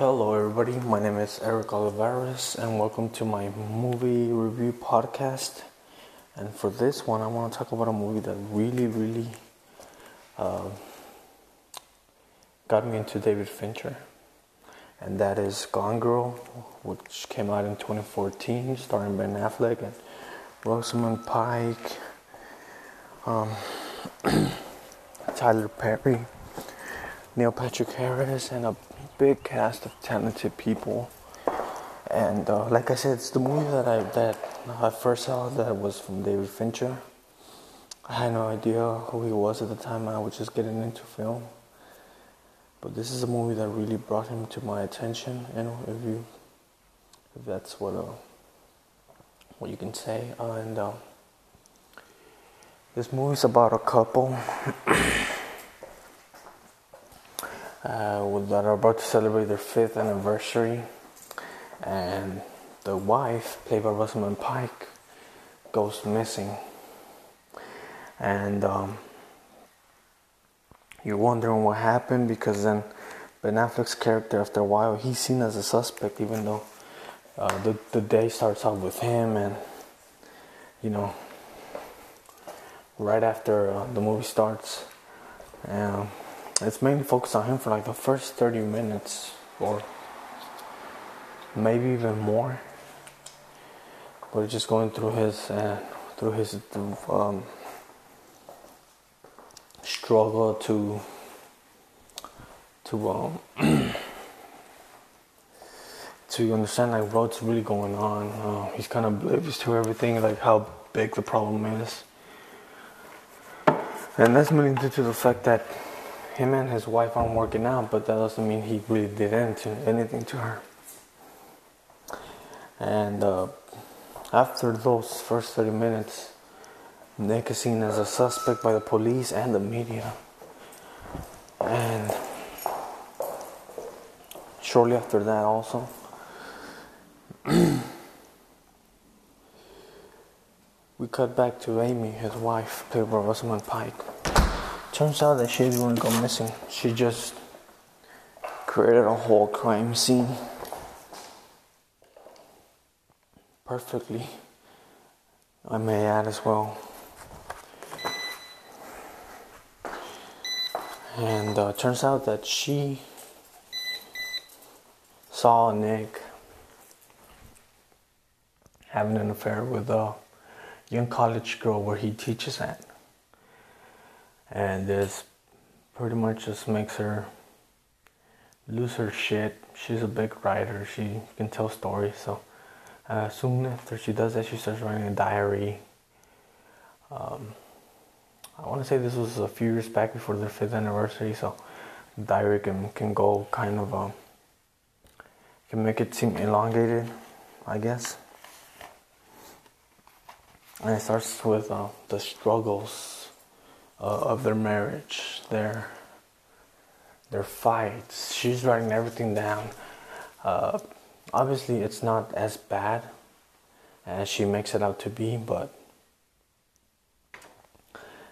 Hello, everybody. My name is Eric Olivares, and welcome to my movie review podcast. And for this one, I want to talk about a movie that really, really uh, got me into David Fincher, and that is Gone Girl, which came out in 2014, starring Ben Affleck and Rosamund Pike, um, Tyler Perry, Neil Patrick Harris, and a big cast of talented people. And uh, like I said, it's the movie that I that I first saw that was from David Fincher. I had no idea who he was at the time. I was just getting into film. But this is a movie that really brought him to my attention. You know, if you, if that's what uh, what you can say. Uh, and this movie is about a couple. uh, that are about to celebrate their fifth anniversary, and the wife, played by Rosamund Pike, goes missing, and um, you're wondering what happened because then Ben Affleck's character, after a while, he's seen as a suspect, even though uh, the the day starts out with him, and you know, right after uh, the movie starts. Um, it's mainly focused on him for like the first 30 minutes or maybe even more. But just going through his uh, through his um, struggle to to um, to understand like what's really going on. Uh, he's kind of oblivious to everything like how big the problem is. And that's mainly due to the fact that him and his wife aren't working out, but that doesn't mean he really did anything, anything to her. And uh, after those first 30 minutes, Nick is seen as a suspect by the police and the media. And shortly after that, also, we cut back to Amy, his wife, played by Rosamund Pike. Turns out that she didn't go missing. She just created a whole crime scene perfectly. I may add as well. And uh, turns out that she saw Nick having an affair with a young college girl where he teaches at and this pretty much just makes her lose her shit. She's a big writer. She can tell stories. So uh, soon after she does that, she starts writing a diary. Um, I want to say this was a few years back before their fifth anniversary. So diary can can go kind of um, can make it seem elongated, I guess. And it starts with uh, the struggles of their marriage, their their fights. She's writing everything down. Uh, obviously, it's not as bad as she makes it out to be, but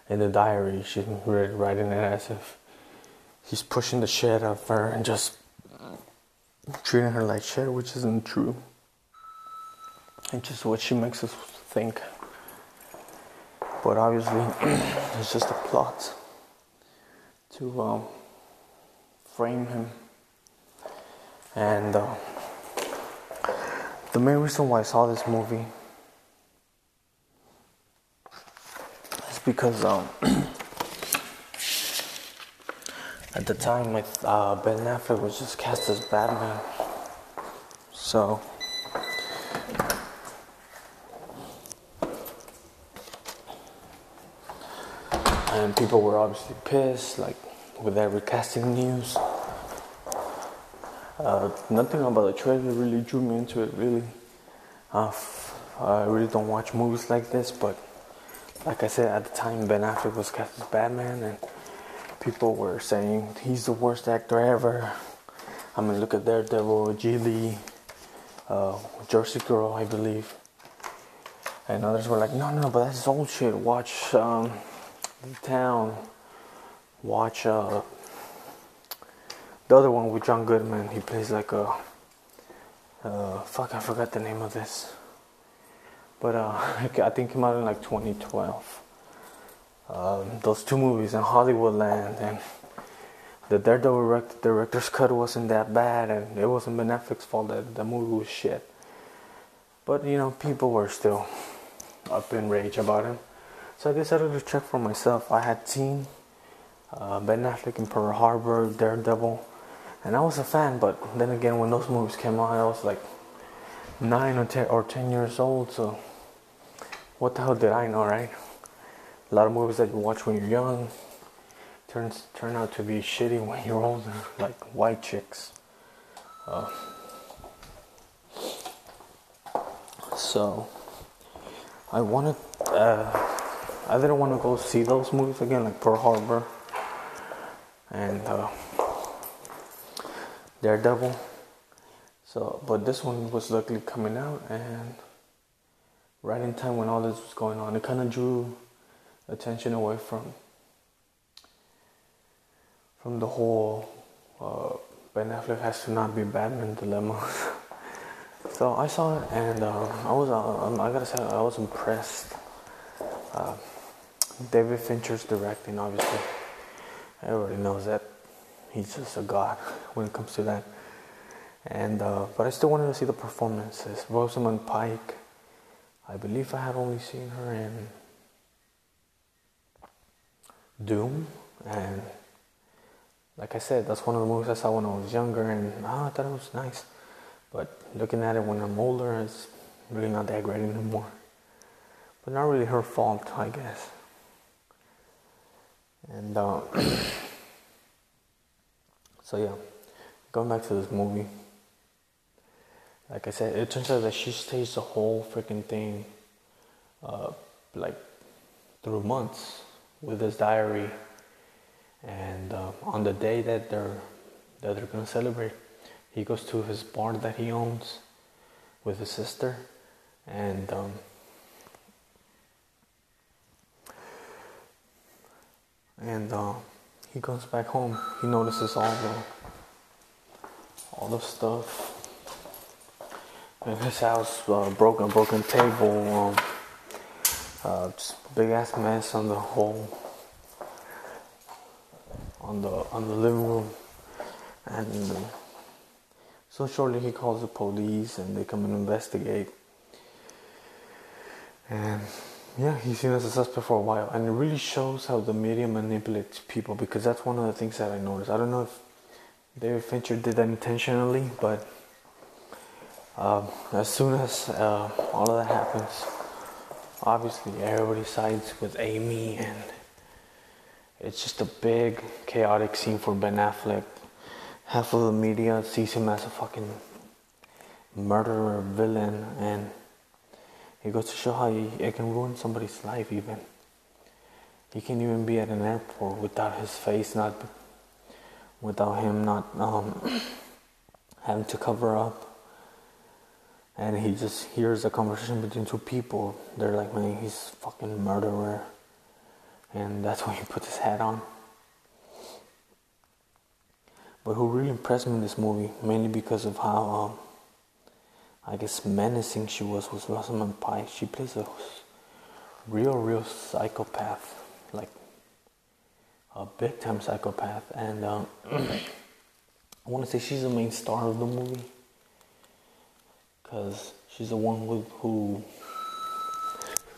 in the diary, she's writing it as if he's pushing the shit out of her and just treating her like shit, which isn't true. It's just what she makes us think. But obviously, it's just a plot to um, frame him. And uh, the main reason why I saw this movie is because um, at the time, uh, Ben Affleck was just cast as Batman. So. And people were obviously pissed, like with that recasting news. Uh, nothing about the trailer really drew me into it. Really, uh, I really don't watch movies like this, but like I said at the time, Ben Affleck was cast as Batman, and people were saying he's the worst actor ever. I mean, look at Daredevil, Gigli, uh, Jersey Girl, I believe, and others were like, no, no, but that's old shit. Watch. Um, town, watch uh, the other one with John Goodman, he plays like a uh, fuck, I forgot the name of this, but uh, I think came out in like 2012. Um, those two movies in Hollywoodland and the Daredevil director's cut wasn't that bad, and it wasn't Ben Affleck's fault that the movie was shit. But you know, people were still up in rage about him, so I decided to check for myself. I had seen uh, Ben Affleck in Pearl Harbor, Daredevil, and I was a fan. But then again, when those movies came out, I was like nine or ten or ten years old. So what the hell did I know, right? A lot of movies that you watch when you're young turns turn out to be shitty when you're older, like white chicks. Uh, so I wanted, uh, I didn't want to go see those movies again, like Pearl Harbor and uh, Daredevil. So, but this one was luckily coming out, and right in time when all this was going on, it kind of drew attention away from from the whole uh, Ben Affleck has to not be Batman dilemma. so I saw it and uh, I was uh, I gotta say I was impressed. David Fincher's directing, obviously. Everybody knows that he's just a god when it comes to that. And uh, but I still wanted to see the performances. Rosamund Pike. I believe I had only seen her in Doom and like I said, that's one of the movies I saw when I was younger, and oh, I thought it was nice. But looking at it when I'm older, it's really not that great anymore. But not really her fault, I guess. And uh, so yeah, going back to this movie. Like I said, it turns out that she stays the whole freaking thing, uh, like through months with this diary. And uh, on the day that they're that they're gonna celebrate, he goes to his bar that he owns with his sister, and um, and uh, he goes back home. He notices all the all the stuff in his house, uh, broken broken table, um, uh, just big ass mess on the whole on the on the living room, and um, so shortly he calls the police and they come and investigate. And yeah, he's seen as a suspect for a while, and it really shows how the media manipulates people because that's one of the things that I noticed. I don't know if David Fincher did that intentionally, but uh, as soon as uh, all of that happens, obviously everybody sides with Amy and it's just a big, chaotic scene for Ben Affleck. Half of the media sees him as a fucking murderer, villain, and it goes to show how he, it can ruin somebody's life, even. He can even be at an airport without his face not, without him not um, having to cover up. And he just hears a conversation between two people. They're like, man, he's fucking murderer and that's when he put his hat on. But who really impressed me in this movie, mainly because of how, um, I guess, menacing she was, with Rosamund Pike. She plays a real, real psychopath, like a big time psychopath, and um, I want to say she's the main star of the movie because she's the one who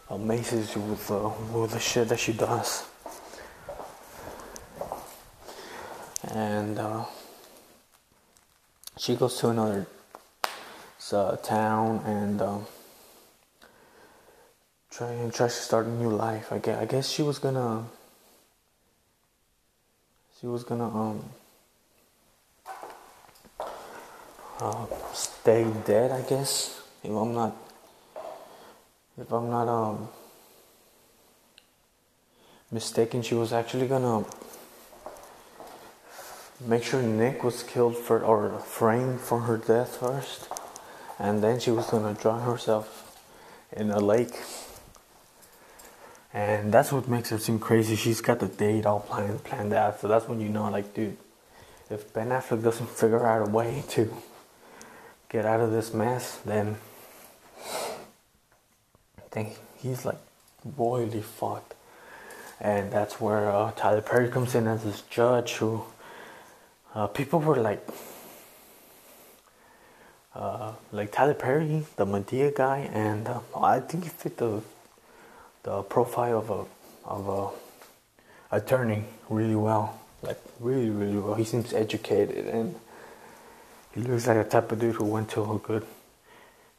amazes you with, uh, with the shit that she does. And uh, she goes to another uh, town and um, try and try to start a new life. I guess, I guess she was gonna. She was gonna um. Uh, stay dead, I guess. If I'm not if I'm not um, mistaken, she was actually gonna make sure Nick was killed for or framed for her death first, and then she was gonna drown herself in a lake. And that's what makes her seem crazy. She's got the date all planned, planned out. So that's when you know, like, dude, if Ben Affleck doesn't figure out a way to get out of this mess, then I think he's like royally fucked. And that's where uh, Tyler Perry comes in as this judge who uh, people were like, uh, like Tyler Perry, the Madea guy, and uh, I think he fit the the profile of a of a attorney really well, like really really well. He seems educated and he looks like a type of dude who went to a good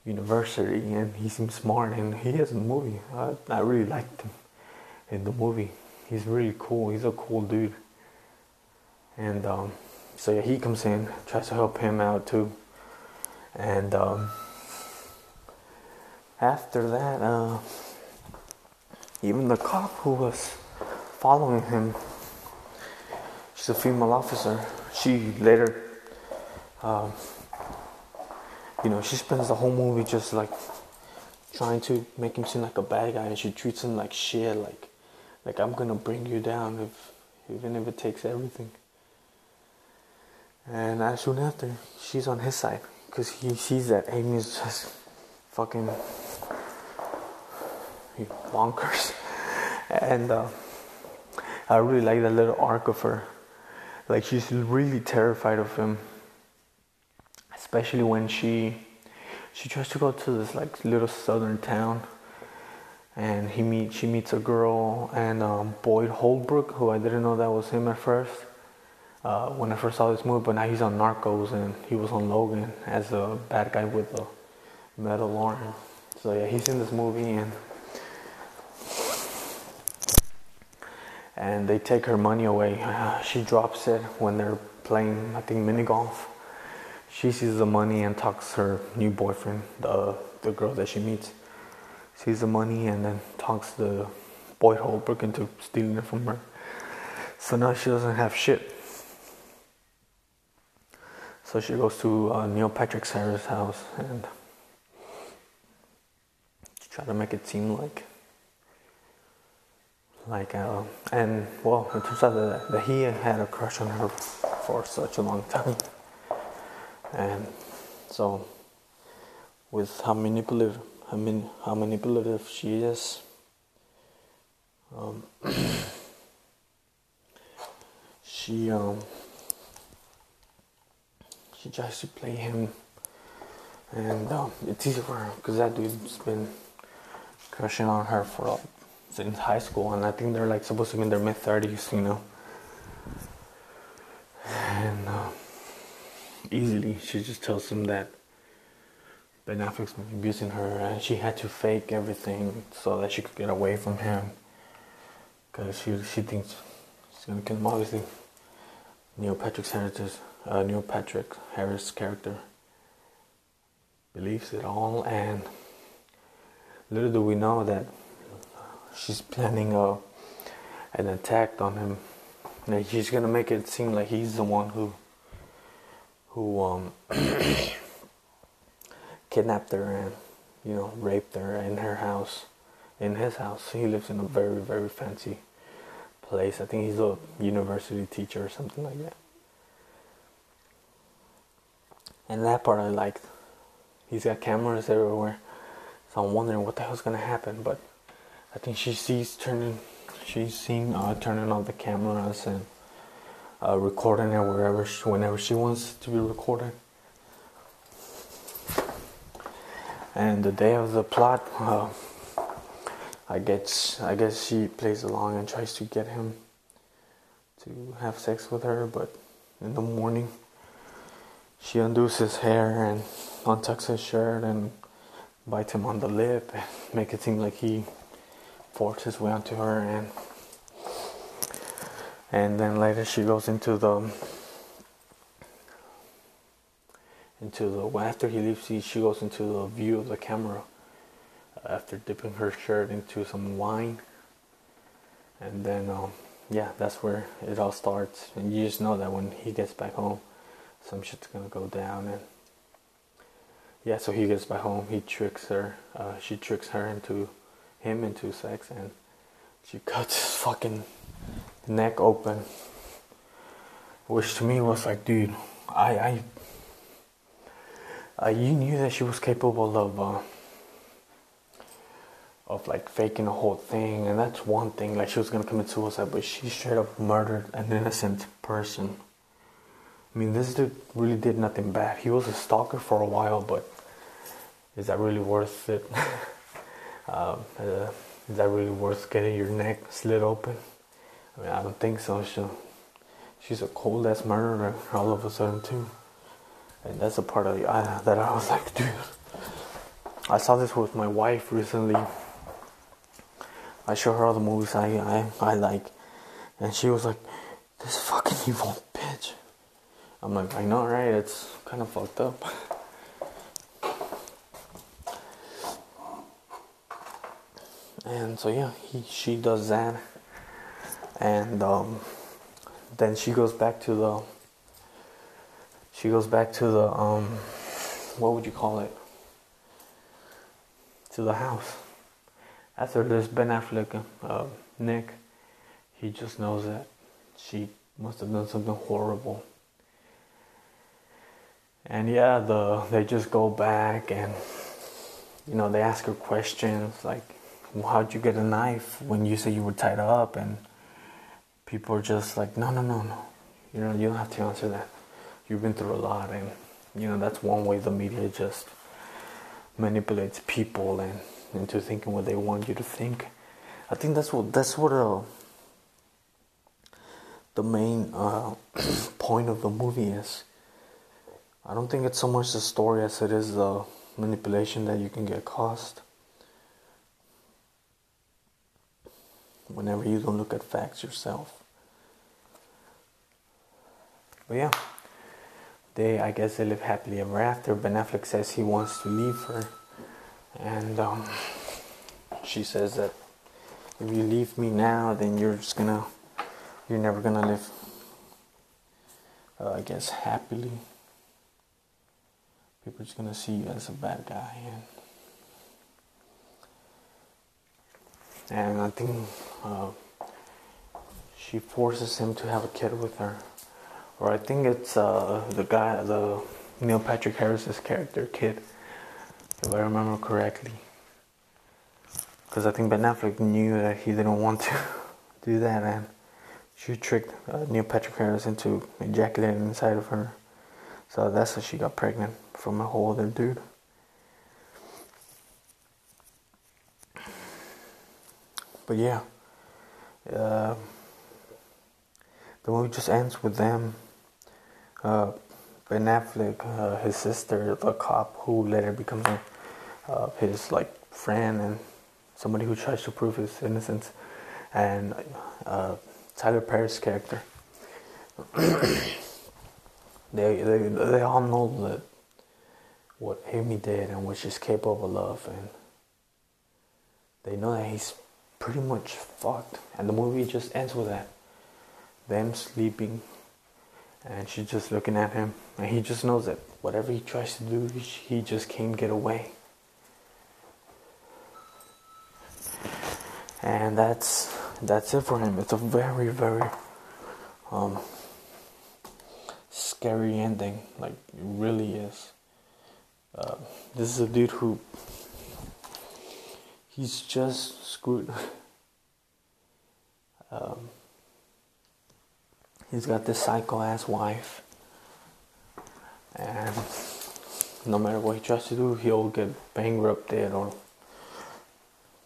university and he seems smart and he has a movie. I, I really liked him in the movie. He's really cool. He's a cool dude. And um, so yeah, he comes in, tries to help him out too. And um, after that, uh, even the cop who was following him, she's a female officer. She later, um, you know, she spends the whole movie just like trying to make him seem like a bad guy, and she treats him like shit. Like, like I'm gonna bring you down if, even if it takes everything. And as soon after, she's on his side because he sees that Amy's just fucking bonkers. And uh, I really like that little arc of her. Like she's really terrified of him, especially when she she tries to go to this like little southern town, and he meet she meets a girl and um, Boyd Holbrook, who I didn't know that was him at first. Uh, when I first saw this movie, but now he's on Narcos and he was on Logan as a bad guy with a metal arm. So yeah, he's in this movie and and they take her money away. Uh, she drops it when they're playing, I think, mini golf. She sees the money and talks her new boyfriend, the the girl that she meets, sees the money and then talks the Boyd Holbrook into stealing it from her. So now she doesn't have shit. So she goes to uh, Neil Patrick Harris' house and try to make it seem like like uh, and well it turns out that, he had a crush on her for such a long time. And so with how manipulative I mean how manipulative she is um, she um, she tries to play him and um, it's easy for her because that dude's been crushing on her for like, since high school, and I think they're like supposed to be in their mid thirties, you know. And uh, easily, she just tells him that Ben Affleck's been abusing her, and she had to fake everything so that she could get away from him, because she she thinks she's gonna kill him. Obviously, Neil Patrick Harris, uh, Neil Patrick Harris character believes it all, and little do we know that she's planning a an attack on him. And she's gonna make it seem like he's the one who who um, kidnapped her and you know raped her in her house, in his house. He lives in a very very fancy place. I think he's a university teacher or something like that. And that part I liked. He's got cameras everywhere, so I'm wondering what the hell's gonna happen, but I think she sees turning, she's seen uh, turning on the cameras and uh, recording it wherever, she, whenever she wants to be recorded. And the day of the plot, uh, I guess I guess she plays along and tries to get him to have sex with her, but in the morning she undoes his hair and untucks his shirt and bites him on the lip and make it seem like he forced his way onto her and and then later she goes into the into the after he leaves she goes into the view of the camera after dipping her shirt into some wine. And then um, yeah that's where it all starts. And you just know that when he gets back home some shit's gonna go down and yeah so he gets back home he tricks her uh, she tricks her into him into sex and she cuts his fucking neck open which to me was like, dude, I, I, uh, you knew that she was capable of, uh, of like faking the whole thing, and that's one thing. Like she was gonna commit suicide, but she straight up murdered an innocent person. I mean, this dude really did nothing bad. He was a stalker for a while, but is that really worth it? um, uh, is that really worth getting your neck slit open? I mean, I don't think so. She, she's a cold ass murderer all of a sudden too, and that's a part of the uh, that I was like, dude. I saw this with my wife recently. I showed her all the movies I I, I like, and she was like, "This fucking evil bitch." I'm like, I know, right? It's kind of fucked up. And so yeah, he she does that, and um, then she goes back to the. She goes back to the um, what would you call it? To the house. After this, Ben Affleck, uh, Nick, he just knows that she must have done something horrible. And yeah, the they just go back and you know they ask her questions like how'd you get a knife when you say you were tied up? And people are just like no no no no. You know you don't have to answer that. You've been through a lot. And you know that's one way the media just manipulates people and into thinking what they want you to think. I think that's what that's what uh, the main uh, point of the movie is i don't think it's so much the story as it is the manipulation that you can get caused whenever you don't look at facts yourself. But yeah, they I guess they live happily ever after. Ben Affleck says he wants to leave her, and um, she says that if you leave me now, then you're just gonna you're never gonna live. Uh, I guess happily. People are just gonna see you as a bad guy and. and I think uh, she forces him to have a kid with her, or I think it's uh, the guy, the Neil Patrick Harris's character, kid, if I remember correctly. Because I think Ben Affleck knew that he didn't want to do that, and she tricked uh, Neil Patrick Harris into ejaculating inside of her. So that's how she got pregnant from a whole other dude. But yeah, uh, the movie just ends with them. Uh, ben Affleck, uh, his sister, the cop who later becomes uh, his like friend and somebody who tries to prove his innocence, and uh, Tyler Perry's character. they, they they all know that what Amy did and what she's capable of, and they know that he's pretty much fucked. And the movie just ends with that. Them sleeping and she's just looking at him and he just knows that whatever he tries to do he just can't get away and that's that's it for him it's a very very um, scary ending like it really is. Uh, this is a dude who he's just screwed. Um, he's got this psycho ass wife, and no matter what he tries to do, he'll get bankrupted or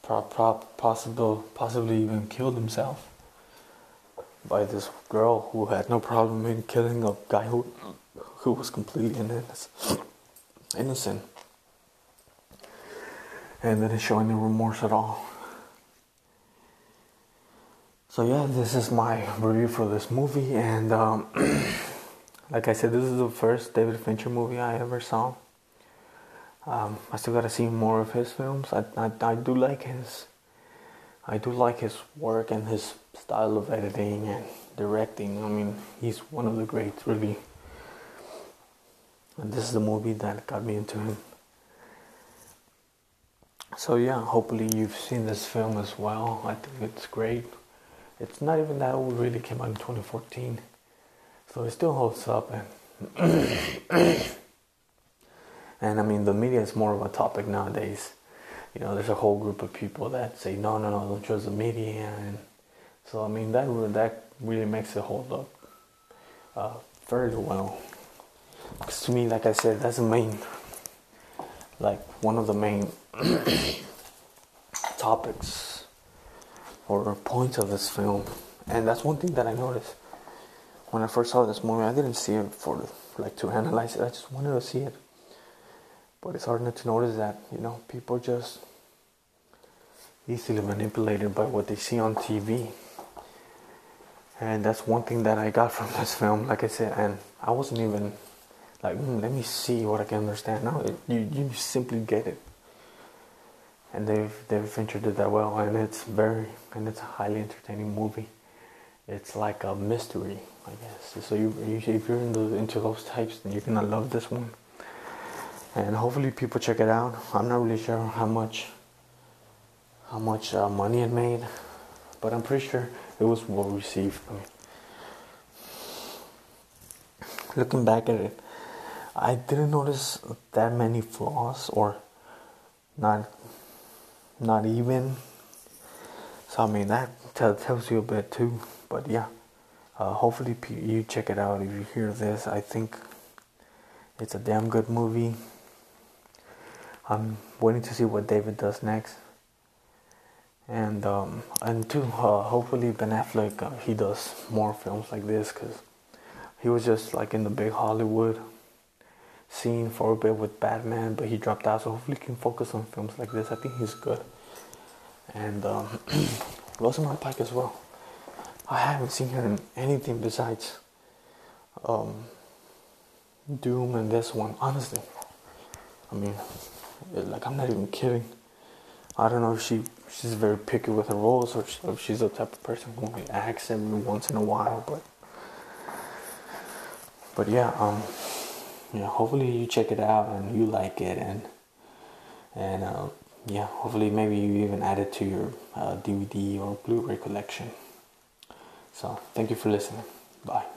pro- pro- possible, possibly even killed himself by this girl who had no problem in killing a guy who who was completely innocent and then showing no remorse at all. So yeah, this is my review for this movie, and um, like I said, this is the first David Fincher movie I ever saw. Um, I still gotta see more of his films. I, I, I do like his I do like his work and his style of editing and directing. I mean, he's one of the greats, really. And this is the movie that got me into him. So yeah, hopefully you've seen this film as well. I think it's great. It's not even that old, really came out in 2014. So it still holds up, and and I mean the media is more of a topic nowadays. You know, there's a whole group of people that say no, no, no, don't trust the media, and so I mean that that really makes it hold up uh, very well. Because to me, like I said, that's the main, like one of the main topics or points of this film, and that's one thing that I noticed when I first saw this movie. I didn't see it for like to analyze it. I just wanted to see it. But it's hard not to notice that you know people just easily manipulated by what they see on TV. And that's one thing that I got from this film, like I said, and I wasn't even like, mm, let me see what I can understand. No, it, you you simply get it, and they've they've featured it that well, and it's very and it's a highly entertaining movie. It's like a mystery, I guess. So you, you if you're into into those types, then you're gonna love this one. And hopefully people check it out. I'm not really sure how much how much uh, money it made, but I'm pretty sure it was well received. I mean, looking back at it, I didn't notice that many flaws or not not even. So I mean that t- tells you a bit too. But yeah, uh, hopefully you check it out if you hear this. I think it's a damn good movie. I'm waiting to see what David does next and um, and two, uh, hopefully Ben Affleck uh, he does more films like this because he was just like in the big Hollywood scene for a bit with Batman, but he dropped out. So hopefully he can focus on films like this. I think he's good. And um, Rosamund Pike as well. I haven't seen her in anything besides um, Doom and this one. Honestly, I mean, like I'm not even kidding. I don't know if she she's very picky with her roles or if she's the type of person who only acts every once in a while. But but yeah, um, yeah. Hopefully you check it out and you like it and and uh, yeah, hopefully maybe you even add it to your uh, DVD or Blu-ray collection. So thank you for listening. Bye.